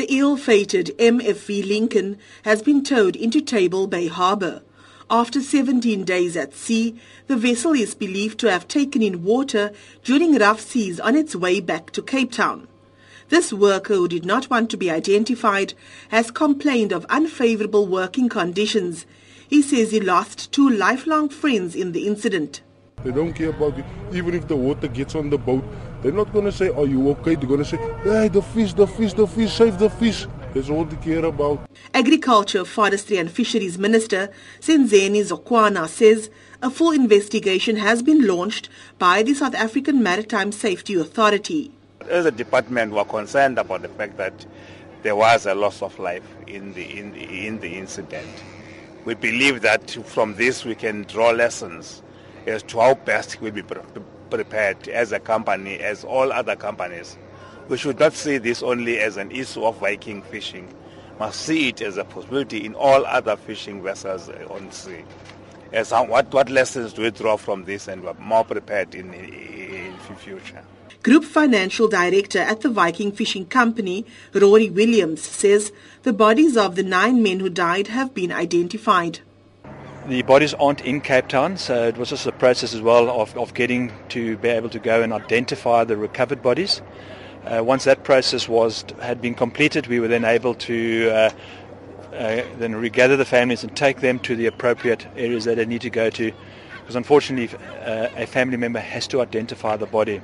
The ill-fated MFV Lincoln has been towed into Table Bay Harbour. After 17 days at sea, the vessel is believed to have taken in water during rough seas on its way back to Cape Town. This worker who did not want to be identified has complained of unfavorable working conditions. He says he lost two lifelong friends in the incident. They don't care about it. Even if the water gets on the boat, they're not going to say, Are you okay? They're going to say, Hey, the fish, the fish, the fish, save the fish. That's all they care about. Agriculture, Forestry and Fisheries Minister Senzeni Zokwana says a full investigation has been launched by the South African Maritime Safety Authority. As a department, we're concerned about the fact that there was a loss of life in the, in the, in the incident. We believe that from this we can draw lessons as to how best we'll be pre- prepared as a company, as all other companies. We should not see this only as an issue of Viking fishing, must see it as a possibility in all other fishing vessels on sea. As what, what lessons do we draw from this and we're more prepared in, in future? Group Financial Director at the Viking Fishing Company, Rory Williams, says the bodies of the nine men who died have been identified. The bodies aren't in Cape Town, so it was just a process as well of, of getting to be able to go and identify the recovered bodies. Uh, once that process was had been completed, we were then able to uh, uh, then regather the families and take them to the appropriate areas that they need to go to, because unfortunately, uh, a family member has to identify the body.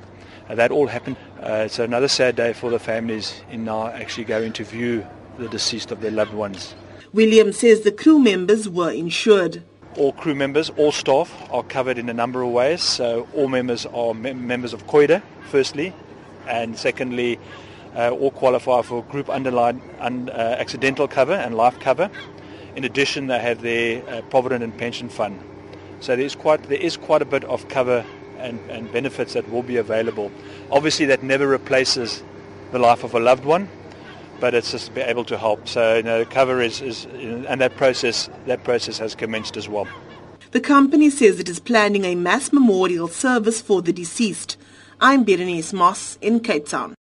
Uh, that all happened. Uh, it's another sad day for the families in now actually going to view the deceased of their loved ones. Williams says the crew members were insured. All crew members, all staff are covered in a number of ways. So all members are mem- members of COIDA, firstly, and secondly, uh, all qualify for group underline un, uh, accidental cover and life cover. In addition, they have their uh, provident and pension fund. So there is quite there is quite a bit of cover and, and benefits that will be available. Obviously, that never replaces the life of a loved one, but it's just be able to help. So you know, cover is, is and that process that process has commenced as well. The company says it is planning a mass memorial service for the deceased. I'm Berenice Moss in Cape Town.